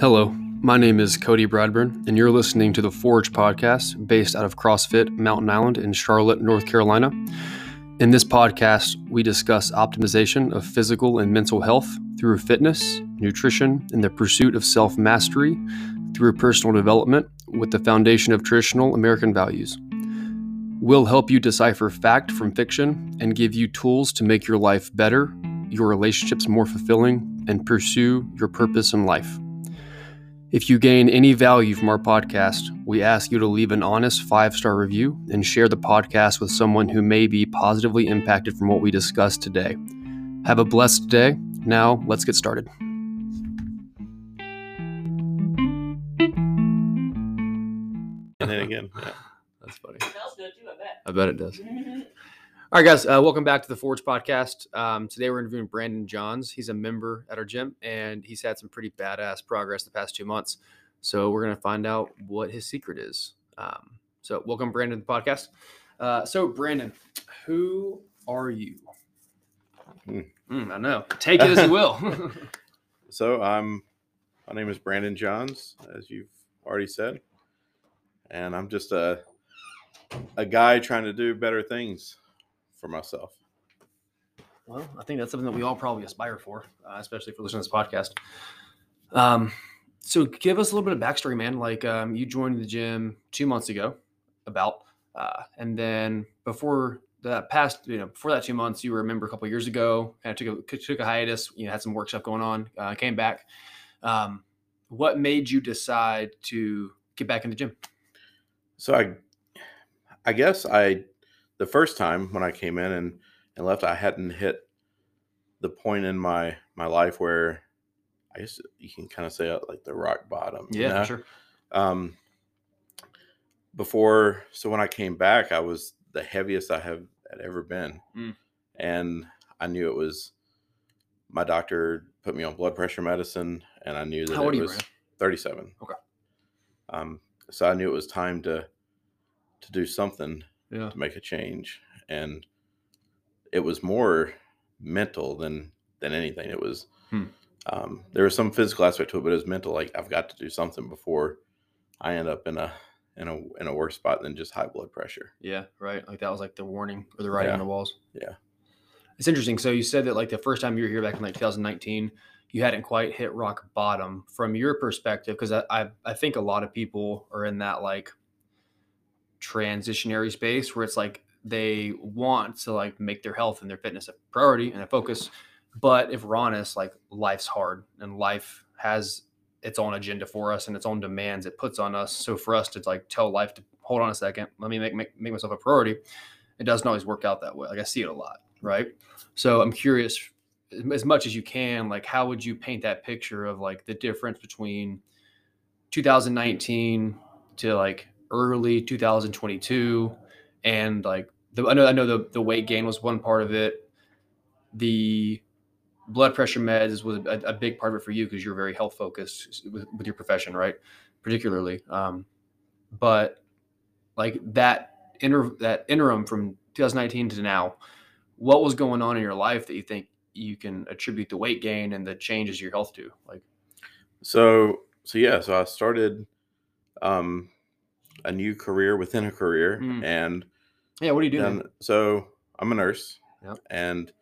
Hello, my name is Cody Bradburn, and you're listening to the Forge podcast based out of CrossFit Mountain Island in Charlotte, North Carolina. In this podcast, we discuss optimization of physical and mental health through fitness, nutrition, and the pursuit of self mastery through personal development with the foundation of traditional American values. We'll help you decipher fact from fiction and give you tools to make your life better, your relationships more fulfilling, and pursue your purpose in life. If you gain any value from our podcast, we ask you to leave an honest five star review and share the podcast with someone who may be positively impacted from what we discussed today. Have a blessed day. Now, let's get started. And then again, yeah. That's funny. Smells good too, I bet. I bet it does. Mm-hmm. All right, guys, uh, welcome back to the Forge Podcast. Um, today we're interviewing Brandon Johns. He's a member at our gym, and he's had some pretty badass progress the past two months. So we're going to find out what his secret is. Um, so welcome, Brandon, to the podcast. Uh, so, Brandon, who are you? Hmm. Mm, I know. Take it as you will. So I'm my name is Brandon Johns, as you've already said. And I'm just a a guy trying to do better things for myself. Well, I think that's something that we all probably aspire for, uh, especially for listening to this podcast. Um, so give us a little bit of backstory, man. Like um, you joined the gym two months ago, about, uh, and then before that past, you know, before that two months, you were a member a couple years ago. Kind of took a took a hiatus. You know, had some work stuff going on. Uh, came back. Um, what made you decide to get back in the gym? So I I guess I the first time when I came in and, and left, I hadn't hit the point in my my life where I guess you can kind of say uh, like the rock bottom. you Yeah, know? sure. um before so when i came back i was the heaviest i have had ever been Mm. and i knew it was my doctor put me on blood pressure medicine and i knew that How old it was? 37 Okay. um so i knew it was time to to do something Yeah. to make a change and it was more mental than than anything it was Hmm. um, there was some physical aspect to it but it was mental like i've got to do something before i end up in a in a in a worse spot than just high blood pressure Yeah, right. Like that was like the warning or the writing Yeah. on the walls. Yeah. It's interesting. So you said that like the first time you were here back in like 2019, you hadn't quite hit rock bottom from your perspective. Cause I, I, I think a lot of people are in that like transitionary space where it's like they want to like make their health and their fitness a priority and a focus. But if we're honest, like life's hard and life has its own agenda for us and its own demands it puts on us. So for us to like tell life to hold on a second, let me make make, make myself a priority, it doesn't always work out that way. Like I see it a lot, right? So I'm curious, as- as much as you can, like how would you paint that picture of like the difference between 2019 to like early 2022, and like the I know I know the the weight gain was one part of it. The blood pressure meds was a, a big part of it for you because you're very health focused with, with your profession, right? Particularly, um, but like that inter that interim from 2019 to now, what was going on in your life that you think you can attribute the weight gain and the changes your health to? Like, so so yeah so i started um a new career within a career Mm. and yeah, what are you doing? then so i'm a nurse Yep. and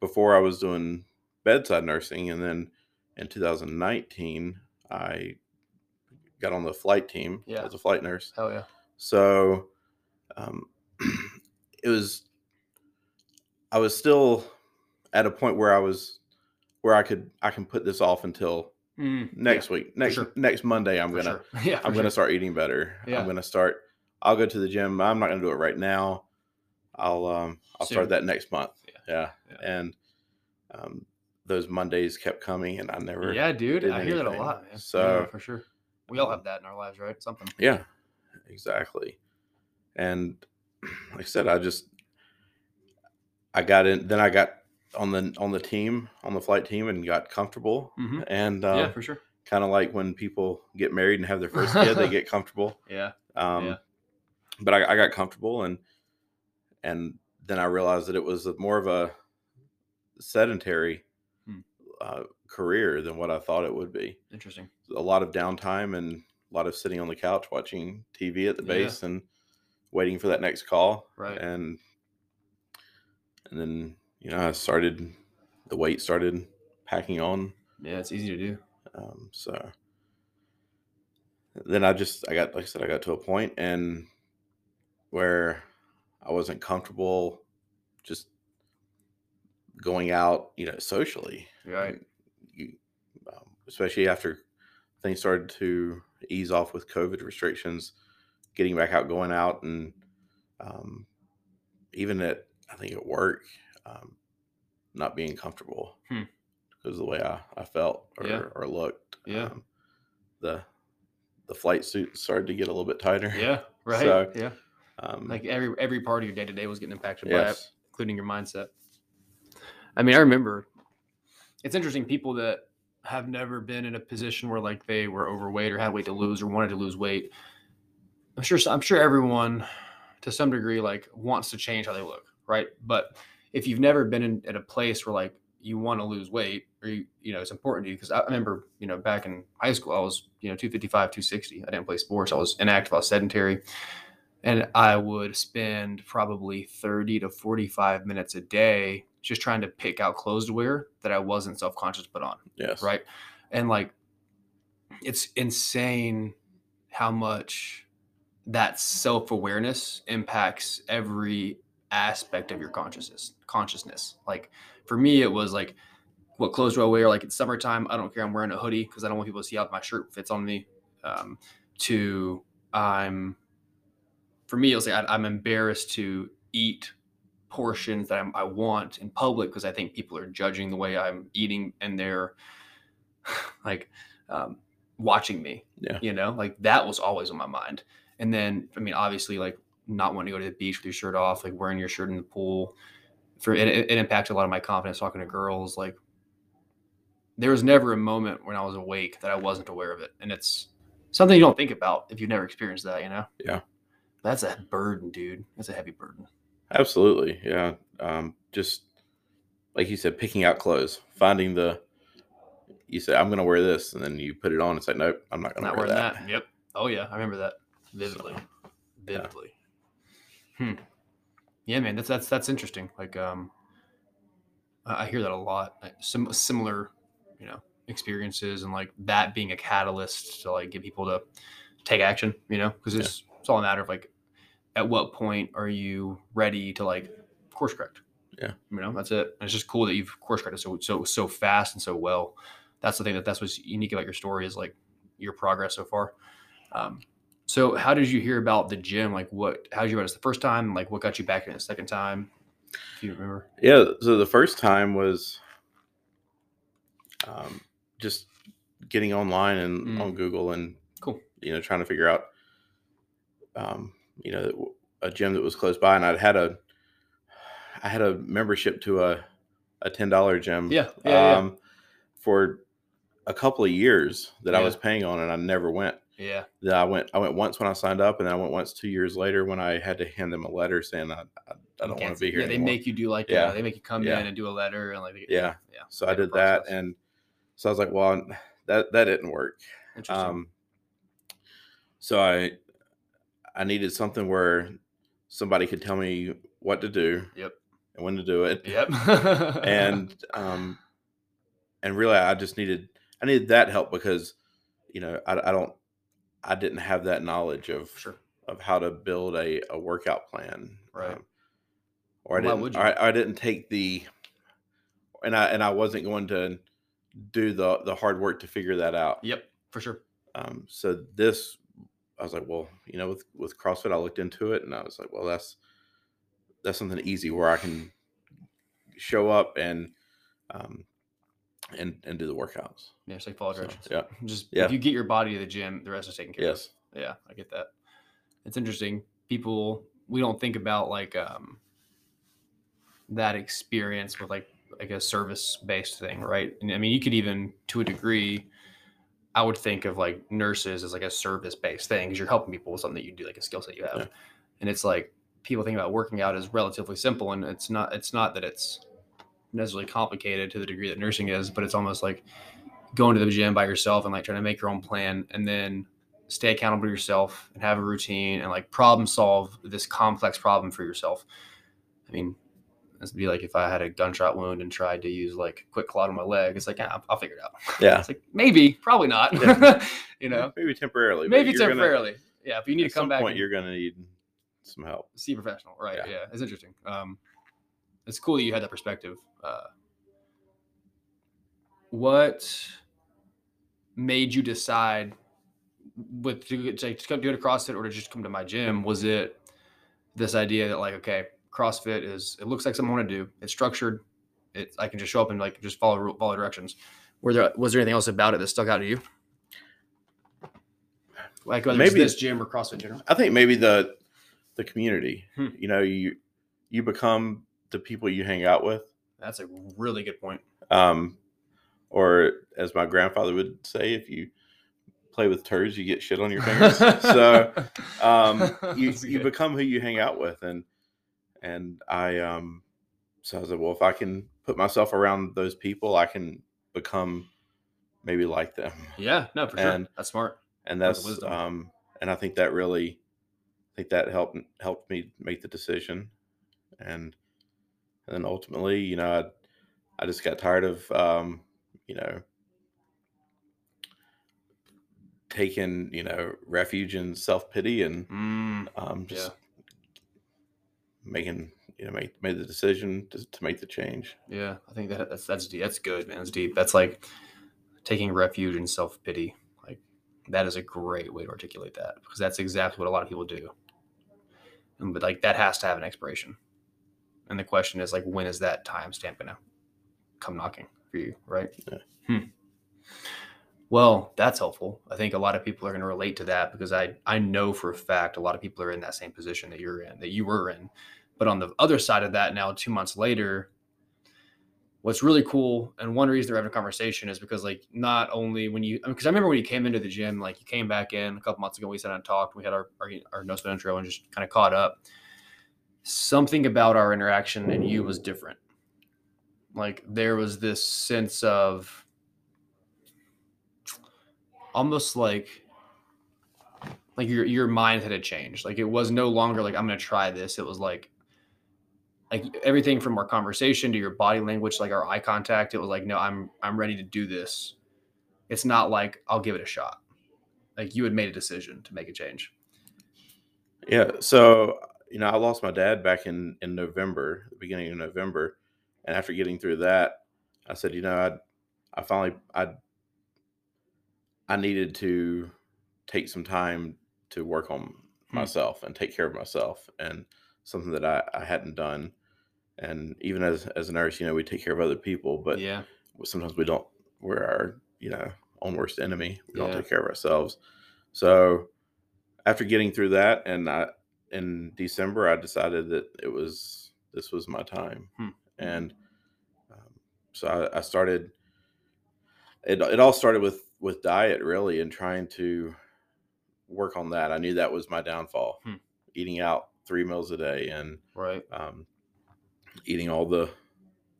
before i was doing bedside nursing and then in 2019 i got on the flight team Yeah. as a flight nurse Hell yeah. so um, it was i was still at a point where i was where i could i can put this off until Mm, next week next sure. next monday i'm for gonna sure. yeah, i'm gonna start eating better Yeah. i'm gonna start i'll go to the gym i'm not gonna do it right now i'll um i'll Soon. start that next month Yeah. yeah, Yeah. and um those mondays kept coming and i never Yeah, dude, I hear that a lot. Man. So- yeah, for sure, we all have that in our lives, right? Something. Yeah, exactly. And like I said, I just I got in. Then I got on the on the team on the flight team and got comfortable. Mm-hmm. And uh, yeah, for sure. kind of like when people get married and have their first kid, they get comfortable. Yeah. Um, Yeah. But I, I got comfortable and and then I realized that it was more of a sedentary Hmm. uh, career than what I thought it would be. Interesting. A lot of downtime and a lot of sitting on the couch watching TV at the Yeah. base and waiting for that next call. Right. And and then you know I started the weight started packing on. Yeah, it's easy to do. Um, so then I just I got like I said I got to a point and where I wasn't comfortable just going out, you know, socially. Right. You, um, especially after things started to ease off with COVID restrictions, getting back out, going out, and um, even at I think at work, um, not being comfortable Hmm. because of the way I, I felt or, Yeah. or looked. Yeah. Um, the the flight suit started to get a little bit tighter. Yeah. Right. So, yeah. Um, Like every every part of your day to day was getting impacted by it, yes. including your mindset. I mean, I remember. It's interesting. People that have never been in a position where like they were overweight or had weight to lose or wanted to lose weight. I'm sure. I'm sure everyone, to some degree, like wants to change how they look, right? But if you've never been in at a place where like you want to lose weight or you, you know it's important to you because I remember you know back in high school I was you know 255 260 I didn't play sports. I was inactive. I was sedentary. And I would spend probably 30 to 45 minutes a day just trying to pick out clothes to wear that I wasn't self-conscious to put on Yes. right? And like it's insane how much that self-awareness impacts every aspect of your consciousness consciousness. Like for me it was like what clothes do i wear? Like it's summertime i don't care i'm wearing a hoodie because i don't want people to see how my shirt fits on me. Um, to i'm for me it was like I, i'm embarrassed to eat portions that I'm, i want in public because i think people are judging the way i'm eating and they're like um, watching me Yeah. you know? Like that was always on my mind. And then i mean obviously like not wanting to go to the beach with your shirt off like wearing your shirt in the pool for it, it, it impacted a lot of my confidence talking to girls like there was never a moment when i was awake that i wasn't aware of it and it's something you don't think about if you've never experienced that you know Yeah. that's a burden dude that's a heavy burden Absolutely. Yeah. Um, just like you said, picking out clothes, finding the, you say, I'm going to wear this. And then you put it on. It's like, nope, I'm not going to not wear wearing that. that. yep oh yeah i remember that vividly So, vividly hmm. Yeah man that's that's that's interesting. Like um i hear that a lot. Like, sim- similar you know experiences and like that being a catalyst to like get people to take action you know because it's it's all a matter of like at what point are you ready to like course correct? Yeah. you know that's it. And it's just cool that you've course corrected so so so fast and so well. That's the thing that that's what's unique about your story is like your progress so far. Um so how did you hear about the gym like what how did you notice the first time like what got you back in the second time if you remember Yeah. So the first time was um, just getting online and Mm. on Google and, Cool. you know, trying to figure out, um, you know, a gym that was close by. And I'd had a, I had a membership to a, a $10 gym. Yeah, yeah, yeah. um, For a couple of years that I was paying on and I never went. Yeah Yeah. I went. I went once when I signed up, and then I went once two years later when I had to hand them a letter saying I, I, I don't want to be here. yeah they make you do like Yeah. yeah they make you come Yeah. in and do a letter and like Yeah. yeah So I a did that, and so I was like, well, that that didn't work. interesting Um, so I I needed something where somebody could tell me what to do Yep. and when to do it, yep and um, and really I just needed I needed that help because you know I, I don't I didn't have that knowledge of sure of how to build a, a workout plan. Right. um, or I didn't, would you? I, I didn't take the, and I, and I wasn't going to do the, the hard work to figure that out. yep for sure Um, so this, I was like, well, you know, with, with CrossFit, I looked into it and I was like, well, that's, that's something easy where I can show up and, um, and, and do the workouts. yeah just like follow So, directions yeah. just Yeah. if you get your body to the gym the rest is taken care of Yes. yeah i get that it's interesting people we don't think about like um that experience with like like a service based thing right and i mean you could even to a degree i would think of like nurses as like a service based thing because you're helping people with something that you do like a skill set you have Yeah. and it's like people think about working out as relatively simple and it's not it's not that it's necessarily complicated to the degree that nursing is, but it's almost like going to the gym by yourself and like trying to make your own plan and then stay accountable to yourself and have a routine and like problem solve this complex problem for yourself. I mean, this would be like if I had a gunshot wound and tried to use like quick clot on my leg. It's like, yeah, I'll, I'll figure it out. Yeah. It's like maybe, probably not. Yeah. you know, maybe temporarily. maybe you're gonna- temporarily. yeah, if you need at to come some back point, and you're gonna need some help. see a professional, right? Yeah. Yeah, it's interesting. Um, it's cool that you had that perspective. Uh, what made you decide with to, to, to come do it at CrossFit or to just come to my gym? Was it this idea that like, okay, CrossFit is it looks like something I want to do. It's structured. It I can just show up and like just follow follow directions. Were there was there anything else about it that stuck out to you? Like whether Maybe- it's this gym or CrossFit in general. I think maybe the the community. Hmm. You know, you you become the people you hang out with. That's a really good point. Um, or as my grandfather would say, if you play with turds, you get shit on your fingers. so um, you That's you become who you hang out with, and and I um, so I was like, well, if I can put myself around those people, I can become maybe like them, yeah, no, for sure. That's smart. and that's wisdom. um, and I think that really, I think that helped helped me make the decision, and and then ultimately, you know, I I just got tired of um, you know taking you know refuge in self pity and Mm, um, just Yeah. making you know make made the decision to, to make the change. yeah, I think that that's that's deep. That's good, man. That's deep. That's like taking refuge in self pity. Like that is a great way to articulate that because that's exactly what a lot of people do. And but like that has to have an expiration. And the question is like, when is that timestamp gonna come knocking for you, right? Yeah. Hmm. Well, that's helpful. I think a lot of people are going to relate to that because I I know for a fact a lot of people are in that same position that you're in, that you were in. But on the other side of that, now two months later, what's really cool and one reason they're having a conversation is because like not only when you because I, remember when you came into the gym, like you came back in a couple months ago, we sat down and talked, we had our our, our no spin intro and just kind of caught up. Something about our interaction and you was different. Like there was this sense of almost like like your your mind had changed. Like it was no longer like I'm gonna try this. It was like like everything from our conversation to your body language, like our eye contact. It was like no, I'm I'm ready to do this. It's not like I'll give it a shot. Like you had made a decision to make a change. Yeah. So, you know, I lost my dad back in in November, the beginning of November, and after getting through that, I said, you know, I I finally I I needed to take some time to work on Hmm. myself and take care of myself and something that I, I hadn't done. And even as as a nurse, you know, we take care of other people, but yeah, sometimes we don't we're our you know own worst enemy we don't take care of ourselves so after getting through that and i in december i decided that it was this was my time Hmm. and um, so I, I started it, it all started with with diet really and trying to work on that i knew that was my downfall Hmm. eating out three meals a day and right, um, eating all the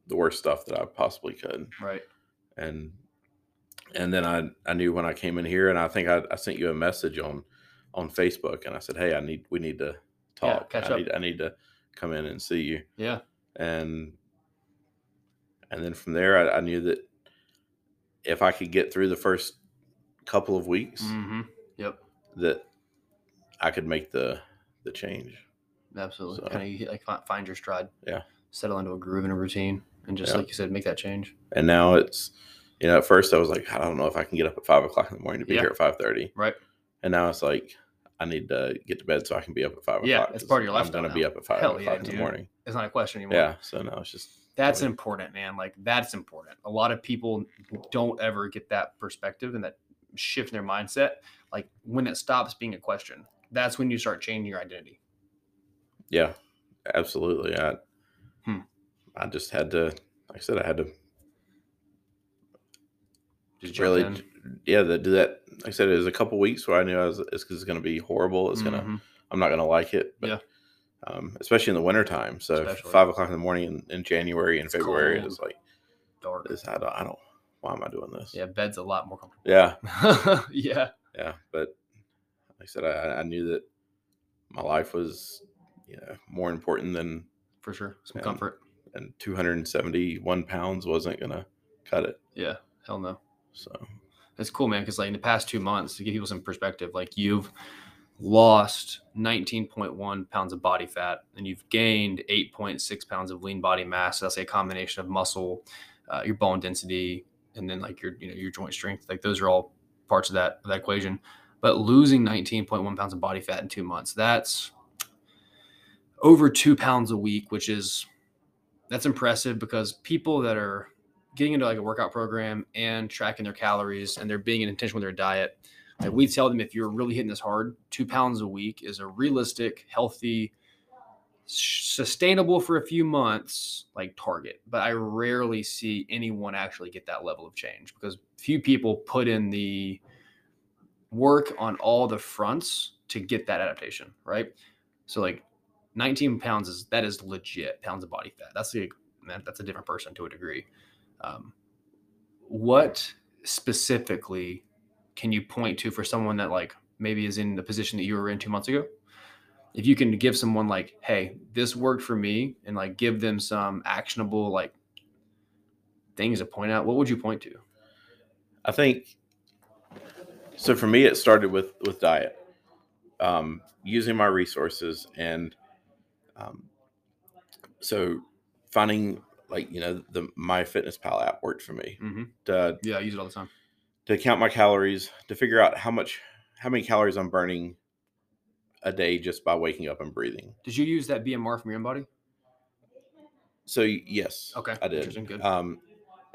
the worst stuff that i possibly could right. and and then I I knew when I came in here, and I think I, I sent you a message on on Facebook, and I said, hey, I need we need to Yeah, talk. catch I up. need I need to come in and see you, Yeah, and and then from there, I, I knew that if I could get through the first couple of weeks, mm-hmm. yep, that I could make the the change. absolutely. So- kind of like find your stride. Yeah. settle into a groove and a routine, and just Yeah. like you said, make that change. And now it's you know at first I was like I don't know if I can get up at five o'clock in the morning to be Yeah. here at five thirty, Right. and now it's like. I need to get to bed so I can be up at five o'clock. Yeah, it's part of your life. I'm going to be up at five Hell o'clock yeah, in the dude. morning. It's not a question anymore. Yeah. So now it's just That's Totally. important, man. Like that's important. A lot of people don't ever get that perspective and that shift in their mindset. Like when it stops being a question, that's when you start changing your identity. yeah, absolutely. I Hmm. I just had to, like I said, I had to Just really, in. yeah, that do that. Like I said, it was a couple weeks where I knew I was it's, it's going to be horrible. It's gonna, Mhm. I'm not gonna like it. But, Yeah. um, especially in the wintertime. So Especially. five o'clock in the morning in, in January and It's February cold. is like, Dark. this, I, don't, I don't, why am I doing this? Yeah, bed's a lot more comfortable. Yeah. yeah. Yeah. But like I said, I, I knew that my life was, you know, more important than, For sure. Some Yeah. comfort. and 271 pounds wasn't going to cut it. Yeah. Hell no. So, It's cool, man. Because like in the past two months, to give people some perspective, like you've lost 19.1 pounds of body fat and you've gained 8.6 pounds of lean body mass. So that's a combination of muscle, uh, your bone density, and then like your you know your joint strength. Like those are all parts of that of that equation. But losing 19.1 pounds of body fat in two months, that's over two pounds a week, which is that's impressive because people that are getting into like a workout program and tracking their calories and they're being intentional with their diet. Like we tell them if you're really hitting this hard, two pounds a week is a realistic, healthy, sustainable for a few months like target. But I rarely see anyone actually get that level of change because few people put in the work on all the fronts to get that adaptation, right? So like 19 pounds is that is legit pounds of body fat. That's the man, that's a different person to a degree. Um, what specifically can you point to for someone that like maybe is in the position that you were in two months ago? If you can give someone like, hey, this worked for me, and like give them some actionable like things to point out, what would you point to? I think so for me it started with with diet um, using my resources and um, so finding like you know the my fitness pal app worked for me Mm-hmm. to, Yeah, I use it all the time. to count my calories to figure out how much how many calories i'm burning a day just by waking up and breathing Did you use that BMR from your own body? so yes Okay, i did good. um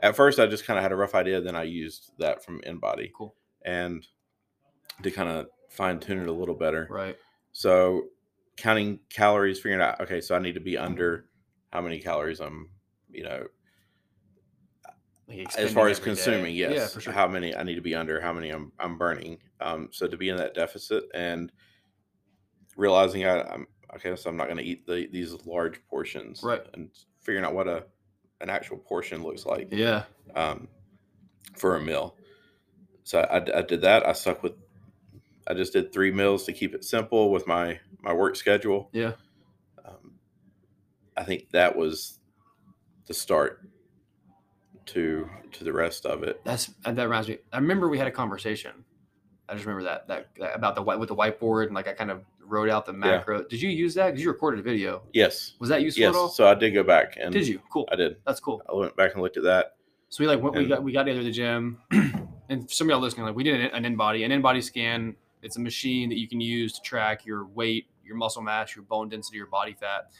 at first i just kind of had a rough idea then i used that from InBody Cool. and to kind of fine tune it a little better Right. So counting calories, figuring out okay, so I need to be under how many calories I'm, you know, Like as far as every day. consuming, yes. Yeah, for sure. How many I need to be under, how many I'm I'm burning. Um, so to be in that deficit and realizing I, I'm okay, so I'm not going to eat the, these large portions, Right. And figuring out what a an actual portion looks like yeah. um, for a meal. So I, I did that. I stuck with. I just did three meals to keep it simple with my my work schedule. Yeah. Um, I think that was the start to to the rest of it. That's that reminds me. I remember we had a conversation. I just remember that that, that about the white with the whiteboard and like I kind of wrote out the macro. Did you use that? Because you recorded a video. Yes, Was that useful yes. at all? So I did go back and Did you? Cool. I did. That's cool. I went back and looked at that. So we like went, we got we got together at the gym, and some of y'all listening like we did an, an InBody an InBody scan. It's a machine that you can use to track your weight, your muscle mass, your bone density, your body fat.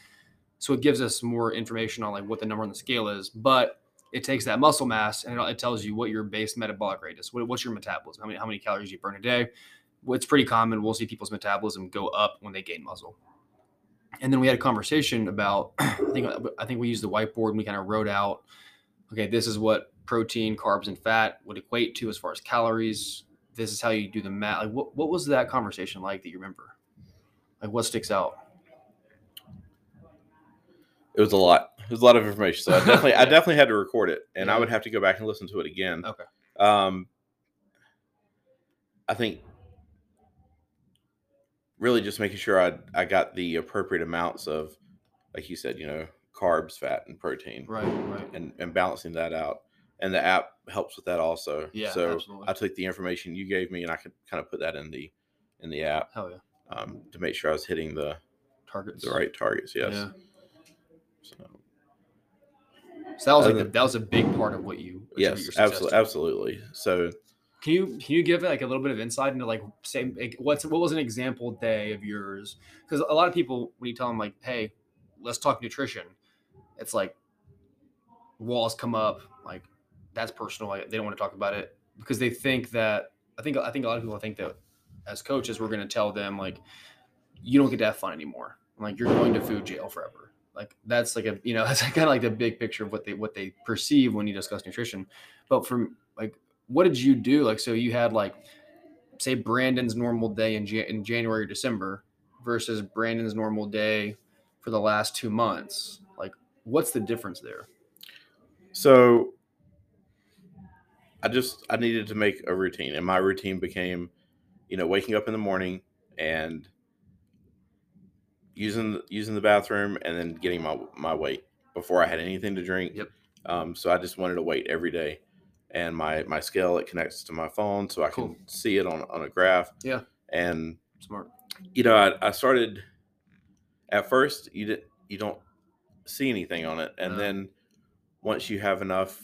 So it gives us more information on like what the number on the scale is, but it takes that muscle mass and it, tells you what your base metabolic rate is. What, what's your metabolism? How many how many calories you burn a day? Well, It's pretty common. We'll see people's metabolism go up when they gain muscle. And then we had a conversation about I think I think we used the whiteboard and we kind of wrote out okay, this is what protein, carbs, and fat would equate to as far as calories. This is how you do the math. Like, what, what was that conversation like that you remember? Like, what sticks out? It was a lot. It was a lot of information. So I definitely, I definitely had to record it, and Yeah. I would have to go back and listen to it again. Okay. Um, I think really just making sure I I got the appropriate amounts of, like you said, you know, carbs, fat, and protein, Right, right. and and balancing that out. And the app helps with that also. Yeah, So absolutely. I took the information you gave me, and I could kind of put that in the in the app Hell yeah. um, to make sure I was hitting the Targets. the right targets. Yes. Yeah. So, So that was like the, that was a big part of what you. attribute your yes, absolutely, absolutely. So Can you can you give like a little bit of insight into like say like, what's what was an example day of yours? Because a lot of people when you tell them like, hey, let's talk nutrition, it's like walls come up like that's personal. Like, they don't want to talk about it because they think that I think I think a lot of people think that as coaches we're going to tell them like you don't get to have fun anymore. Like you're going to food jail forever. Like that's like a you know that's kind of like the big picture of what they what they perceive when you discuss nutrition. But from like what did you do? Like, so you had like, say Brandon's normal day in, in January or December versus Brandon's normal day for the last two months. Like, what's the difference there? So I just I needed to make a routine, and my routine became, you know, waking up in the morning and using using the bathroom, and then getting my my weight before I had anything to drink. Yep. Um, so I just wanted to wait every day, and my my scale it connects to my phone, so I Cool. can see it on on a graph. Yeah. And Smart. you know, I, I started at first you didn't you don't see anything on it, and No. then once you have enough,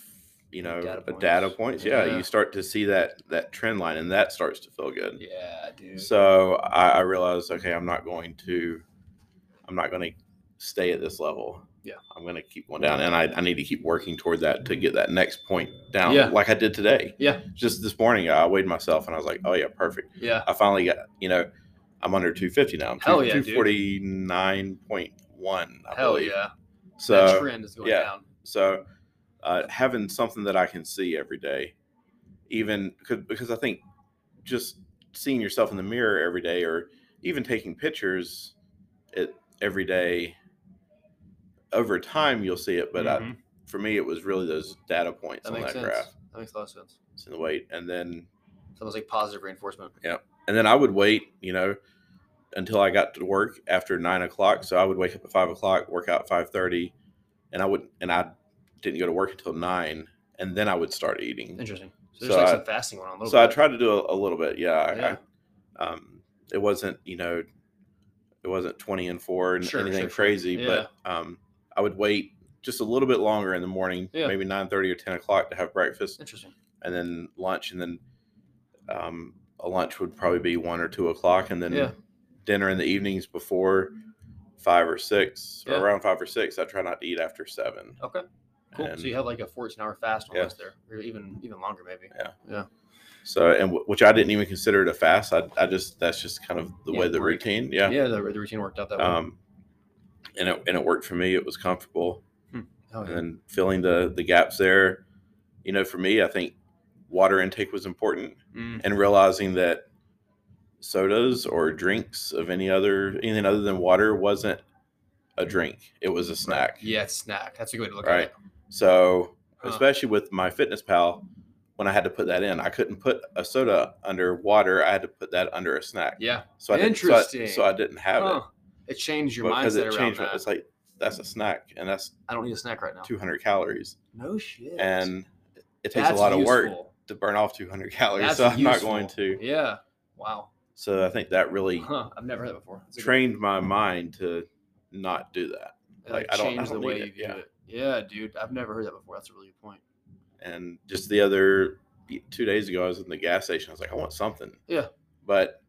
you know, Data uh, data points. points, yeah, Yeah. you start to see that that trend line, and that starts to feel good. Yeah, dude. So I, I realized, okay, I'm not going to, I'm not going to stay at this level. Yeah. I'm going to keep going down, and I, I need to keep working toward that to get that next point down, Yeah. like I did today. Yeah. Just this morning, I weighed myself, and I was like, oh yeah, perfect. yeah. I finally got, you know, I'm under 250 now. I'm Hell yeah, dude. 249.1, Hell believe. yeah. So that trend is going yeah. down. so uh, having something that I can see every day, even cause, because I think just seeing yourself in the mirror every day, or even taking pictures it every day, over time you'll see it. But I, Mhm. for me, it was really those data points that on that sense. graph, That makes a lot of sense. seeing the weight, and then It's almost like positive reinforcement. Yeah, and then I would wait, you know, until I got to work after nine o'clock. So I would wake up at five o'clock, work out at five thirty, and I would and I didn't go to work until nine, and then I would start eating. Interesting. So So there's like I- some fasting going on a little So I tried to do a, a little bit, yeah. I- Yeah. I, um, it wasn't, you know, it wasn't twenty and four and Sure, anything sure, sure. crazy, Yeah. but um, I would wait just a little bit longer in the morning, Yeah. maybe nine thirty or ten o'clock to have breakfast, Interesting. and then lunch, and then um, a lunch would probably be one or two o'clock, and then Yeah. dinner in the evenings before five or six, or around five or six. I try not to eat after seven. Okay. Cool. And so you have like a 14 hour fast almost there, or even even longer maybe. Yeah. Yeah. So, and w- which I didn't even consider it a fast. I, I just that's just kind of the Yeah, way the break. routine, Yeah. yeah. the, the routine worked out that way. Um, and it and it worked for me. It was comfortable, Hell and yeah. then filling the the gaps there. You know, for me, I think water intake was important, Mm, and realizing that sodas or drinks of any other anything other than water wasn't a drink; it was a snack. Yeah, it's snack. That's a good way to look Right. at it. So, Huh. especially with my Fitness Pal, when I had to put that in, I couldn't put a soda under water. I had to put that under a snack. Yeah. So I didn't, so I- Interesting. So I, didn't have Huh. It changed it your because mindset it around changed. that. It's like that's a snack, and that's I don't need a snack right now. 200 calories, No shit. and it takes That's a lot of work to burn off 200 calories. That's so I'm not going to. Yeah. Wow. So I think that really Huh. I've never heard that before. Trained my mind to not do that. it, like, I don't- I the way you it, view yeah. it. Yeah, dude. I've never heard that before. That's a really good point. And just the other two days ago, I was in the gas station. I was like, I want something. Yeah. But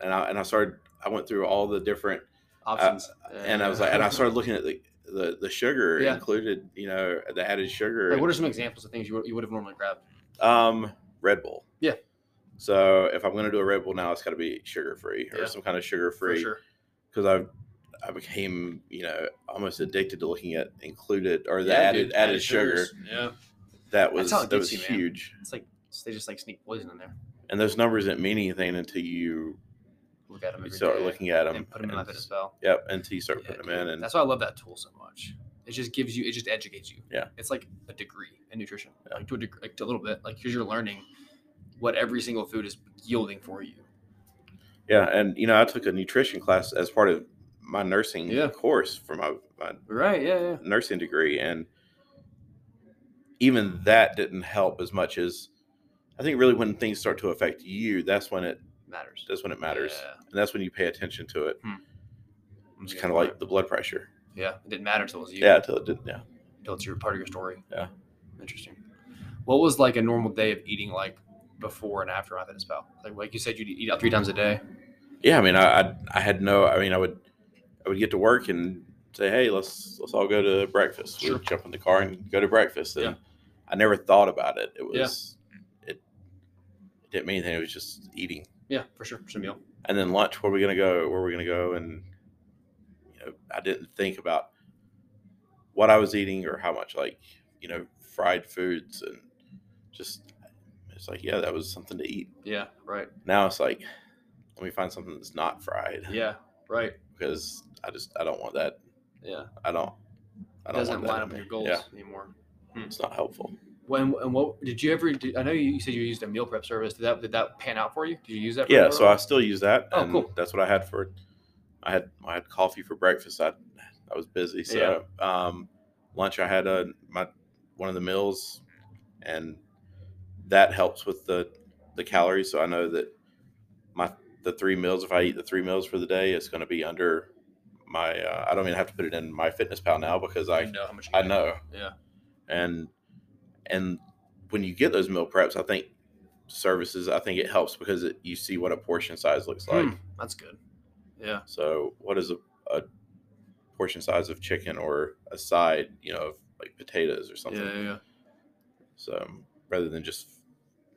and I and I started. I went through all the different Options. and I was like, and I started looking at the the, the sugar Yeah. included. You know, the added sugar. Like, what are some examples of things you would, you would have normally grabbed? Um, Red Bull. Yeah. So if I'm going to do a Red Bull now, it's got to be sugar free or Yeah. some kind of sugar free sure. because I I became you know almost addicted to looking at included or the Yeah, added dude, added, sugar. sugars. Yeah. That was that was you, man. huge, It's like they just like sneak poison in there. and those numbers didn't mean anything until you, Look at them you start day looking at them and put them in my fitness pal. Yep, until you start Yeah, putting dude. them in, and That's why I love that tool so much. It just gives you, it just educates you. Yeah. It's like a degree in nutrition, Yeah. like to a degree, like to a little bit, like because you're learning what every single food is yielding for you. yeah, and you know I took a nutrition class as part of my nursing Yeah. course for my, my Right? Yeah. Yeah. nursing degree and even that didn't help as much as I think really when things start to affect you, that's when it Matters. that's when it matters. Yeah. And that's when you pay attention to it. Hmm. It's kind of like the blood pressure. Yeah. It didn't matter until it was you. Yeah, until it did yeah. Until it's your part of your story. Yeah. Interesting. What was like a normal day of eating like before and after my fitness pal? Like like you said, you'd eat out three times a day. Yeah, I mean I, I I had no I mean I would I would get to work and say, Hey, let's let's all go to breakfast. Sure. We'd jump in the car and go to breakfast. And Yeah. I never thought about it. It Yeah. was it, it didn't mean anything, it was just eating. Yeah, for sure. Just a meal. and then lunch where are we gonna go where are we gonna go and you know i didn't think about what i was eating or how much like you know fried foods and just it's like yeah that was something to eat Yeah. Right. now it's like let me find something that's not fried Yeah. Right. because I just I don't want that. Yeah. I don't. I don't doesn't want line in up with your goals Yeah, anymore. it's not helpful. When and what did you ever? I know you said you used a meal prep service. Did that did that pan out for you? Did you use that? For Yeah, so I still use that, Oh, and cool. that's what I had for. I had I had coffee for breakfast. I I was busy, so um, lunch I had a my one of the meals, and that helps with the the calories. So I know that my the three meals. If I eat the three meals for the day, it's going to be under my. Uh, I don't even have to put it in my fitness pal now because I You know how much. I know. Yeah. And and when you get those meal preps, I think services, I think it helps because it, you see what a portion size looks like. Hmm, that's good. Yeah. So what is a, a portion size of chicken or a side, you know, of like potatoes or something? Yeah, yeah, yeah. So rather than just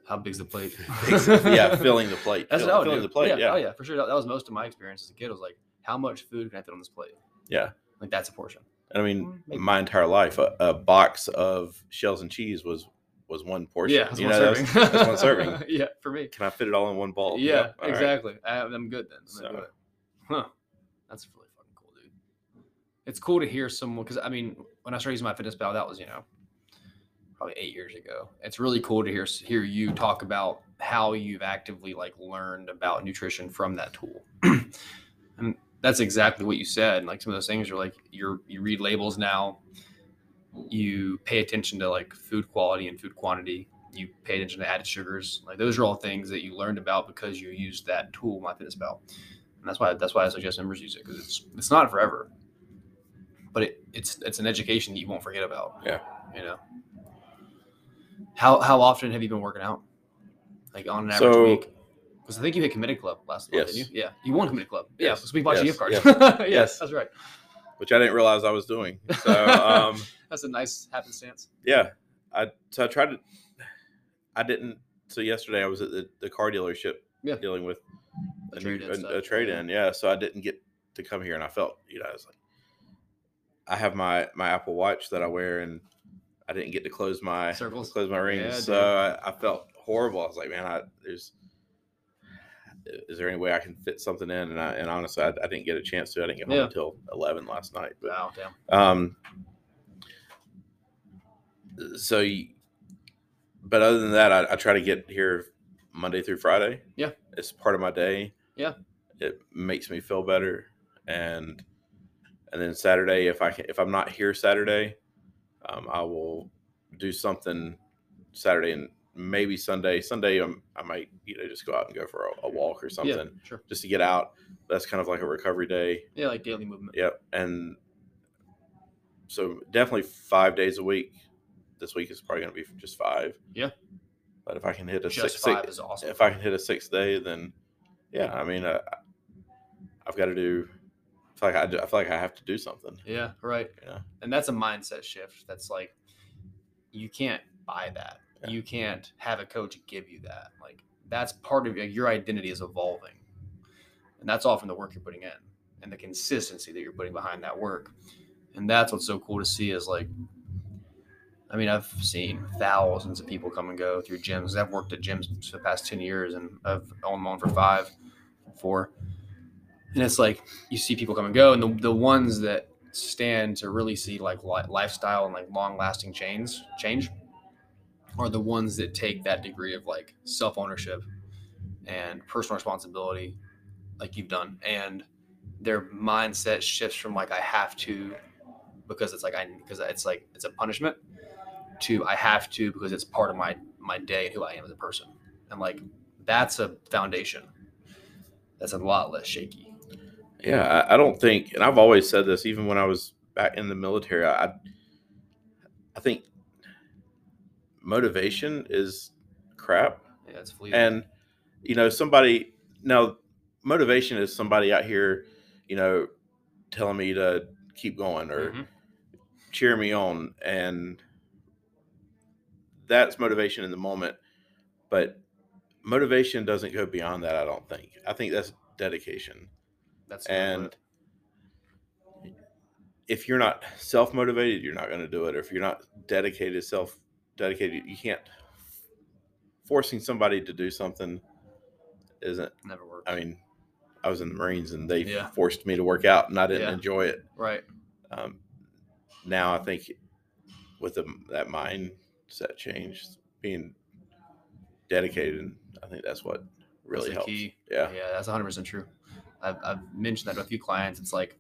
How big's the plate? yeah, filling the plate, That's fill- what I would filling do. the plate. yeah, Yeah, Oh yeah, for sure. That, that was most of my experience as a kid. I Was like, how much food can I fit on this plate? Yeah. Like that's a portion. And I mean, Mm, maybe. my entire life, a, a box of shells and cheese was was one portion. Yeah, that's you one know, serving. that's, that's one serving. yeah, for me. Can I fit it all in one bowl? yeah, Yep, all right. exactly. I, I'm good then. I'm So- Huh. That's really fucking cool, dude. It's cool to hear someone because I mean, when I started using my fitness pal, that was you know probably eight years ago. It's really cool to hear hear you talk about how you've actively like learned about nutrition from that tool. and that's exactly what you said. Like some of those things are like you're you read labels now. You pay attention to like food quality and food quantity. You pay attention to added sugars. Like those are all things that you learned about because you used that tool, MyFitnessPal. And that's why that's why I suggest members use it because it's it's not forever, but it, it's it's an education that you won't forget about. Yeah. You know. How how often have you been working out? Like on an average So- week? Because I think you hit committed club last month, Yes. didn't you? Yeah, you won committed club. Yeah, Yes. because we bought you Yes. gift cards. Yes. yes, Yes. that's right. which I didn't realize I was doing. So um, That's a nice happenstance. yeah, I so I tried to. I didn't. So yesterday I was at the, the car dealership Yeah. dealing with A a, trade-in new, a, a trade in. Yeah, so I didn't get to come here, and I felt you know I was like, I have my my Apple Watch that I wear, and I didn't get to close my Circles? close my rings, Yeah, so. I, I felt horrible. I was like, man, I there's. Is there any way I can fit something in? And I and honestly, I, I didn't get a chance to. I didn't get home Yeah. until eleven last night. But Wow, damn. um, so, you, but other than that, I, I try to get here Monday through Friday. Yeah. it's part of my day. Yeah. it makes me feel better, and and then Saturday, if I can, if I'm not here Saturday, um, I will do something Saturday and maybe Sunday. Sunday, um, I might you know just go out and go for a, a walk or something Yeah, sure. just to get out. That's kind of like a recovery day. Yeah, like daily movement. Yep. And so definitely five days a week. This week is probably going to be just five. Yeah. But if I can hit a Just six, five six is awesome. if I can hit a sixth day, then yeah, I mean, uh, I've got to do. I feel like I, do, I feel like I have to do something. Yeah, right. Yeah. And that's a mindset shift. That's like you can't buy that. Yeah. You can't have a coach give you that. Like that's part of your identity is evolving. And that's all from the work you're putting in and the consistency that you're putting behind that work. And that's what's so cool to see is like I mean, I've seen thousands of people come and go through gyms. I've worked at gyms for the past 10 years and I've owned one for five, four. And it's like you see people come and go, and the, the ones that stand to really see like li- lifestyle and like long lasting change change are the ones that take that degree of like self ownership and personal responsibility like you've done. And their mindset shifts from like I have to because it's like I because it's like it's a punishment to I have to because it's part of my my day and who I am as a person. And like that's a foundation. That's a lot less shaky Yeah, I, I don't think, and I've always said this, even when I was back in the military. I, I think motivation is crap. yeah it's fleeting and you know somebody now motivation is somebody out here you know telling me to keep going or Mhm. cheer me on and that's motivation in the moment but motivation doesn't go beyond that i don't think i think that's dedication that's and if you're not self-motivated you're not going to do it or if you're not dedicated self dedicated you can't forcing somebody to do something isn't never works I mean, I was in the Marines and they Yeah. forced me to work out and I didn't Yeah. enjoy it. Right. Um, now I think with the, that mindset change, being dedicated, I think that's what really helps. key. Yeah. Yeah, that's 100% true. I've, I've mentioned that to a few clients. It's like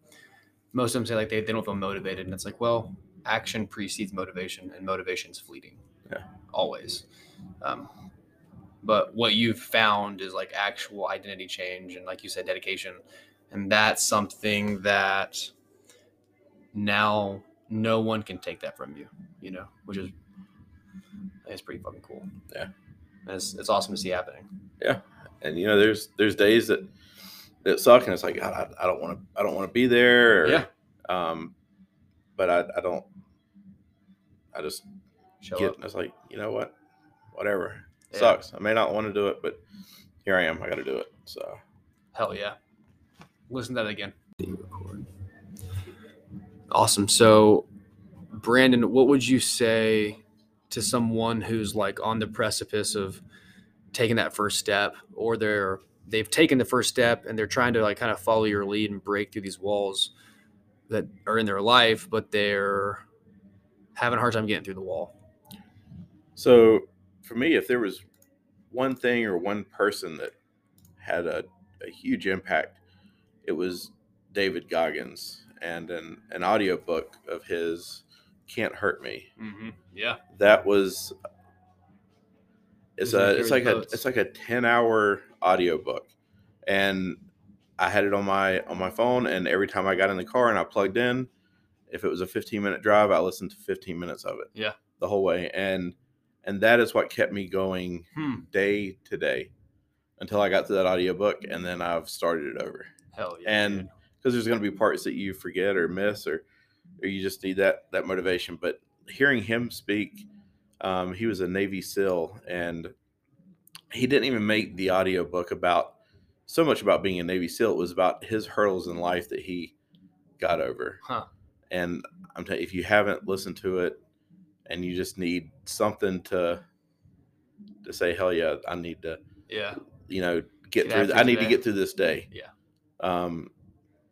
most of them say like they, they don't feel motivated. And it's like, well, action precedes motivation and motivation is fleeting. Yeah. Always. Um, but what you've found is like actual identity change and like you said, dedication. And that's something that now no one can take that from you, you know, which is, it's pretty fucking cool. Yeah. And it's, it's awesome to see happening. Yeah, and you know, there's there's days that that suck, and it's like God, I, I don't want to I don't want to be there. Or, Yeah. Um, but I I don't. I just Show get. up. It's like you know what, whatever. Yeah. Sucks. I may not want to do it, but here I am. I got to do it. So Hell yeah. Listen to that again. Awesome. So, Brandon, what would you say to someone who's like on the precipice of taking that first step or they're they've taken the first step and they're trying to like kind of follow your lead and break through these walls that are in their life, but they're having a hard time getting through the wall? So for me, if there was one thing or one person that had a, a huge impact, it was David Goggins and an, an audiobook of his Can't Hurt Me. Mm-hmm. Yeah. That was it's a it's like a it's like a 10 hour audiobook. And I had it on my on my phone and every time I got in the car and I plugged in, if it was a 15 minute drive, I listened to 15 minutes of it. Yeah. The whole way. And and that is what kept me going Hmm. day to day until I got to that audiobook and then I've started it over. Hell yeah. And. Because there's going to be parts that you forget or miss or or you just need that that motivation. But hearing him speak, um, he was a Navy SEAL and he didn't even make the audiobook about so much about being a Navy SEAL. It was about his hurdles in life that he got over. Huh. And I'm telling you, if you haven't listened to it and you just need something to to say, hell yeah, I need to, Yeah. you know, get Get through. I need to get through this day. Yeah. Um,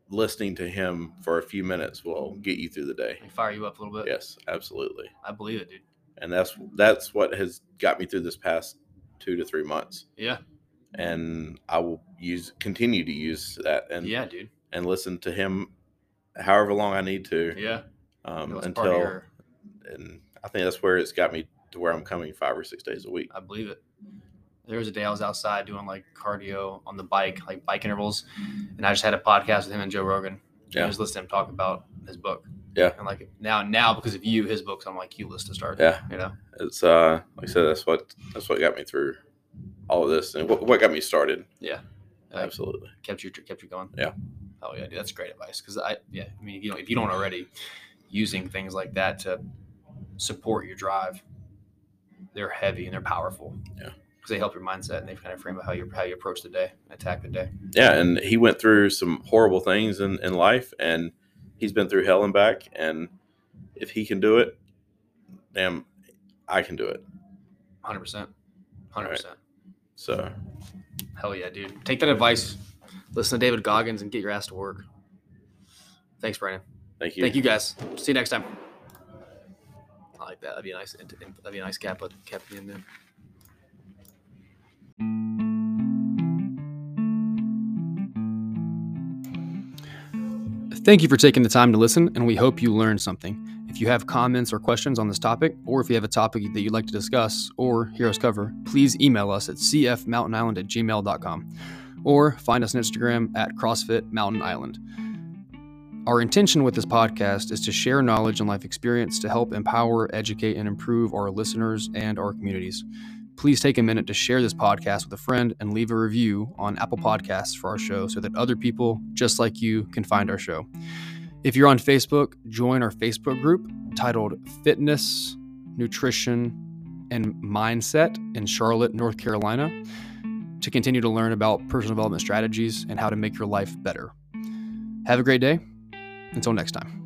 listening to him for a few minutes will get you through the day. Like fire you up a little bit. Yes, absolutely. I believe it, dude. And that's that's what has got me through this past two to three months. Yeah. And I will use continue to use that and yeah, dude. and listen to him however long I need to Yeah. um, That's part of until your- and I think that's where it's got me to where I'm coming five or six days a week. I believe it. There was a day I was outside doing like cardio on the bike, like bike intervals, and I just had a podcast with him and Joe Rogan. Yeah. I was listening to him talk about his book. Yeah. And like now, now because of you, his book's on my queue list to start. Yeah. You know. It's uh like I said, that's what that's what got me through all of this and what, what got me started. Like, Absolutely. kept you kept you going. Yeah. Oh yeah, dude, that's great advice. Because I yeah, I mean, you don't if you don't already using things like that to support your drive, they're heavy and they're powerful. Yeah. Because they help your mindset and they kind of frame how you how you approach the day, attack the day. Yeah, and he went through some horrible things in, in life and he's been through hell and back and if he can do it, damn I can do it. Hundred percent. Hundred percent. So Hell yeah, dude. Take that advice. Listen to David Goggins and get your ass to work. Thanks, Brandon. thank you. Thank you guys. See you next time. I like that. That'd be a nice. That'd be a nice cap. But kept me in there. Thank you for taking the time to listen, and we hope you learned something. If you have comments or questions on this topic, or if you have a topic that you'd like to discuss or hear us cover, please email us at cfmountainisland at gmail.com or find us on Instagram at CrossFit Mountain Island. Our intention with this podcast is to share knowledge and life experience to help empower, educate, and improve our listeners and our communities. Please take a minute to share this podcast with a friend and leave a review on Apple Podcasts for our show so that other people just like you can find our show. If you're on Facebook, join our Facebook group titled Fitness, Nutrition, and Mindset in Charlotte, North Carolina to continue to learn about personal development strategies and how to make your life better. Have a great day. Until next time.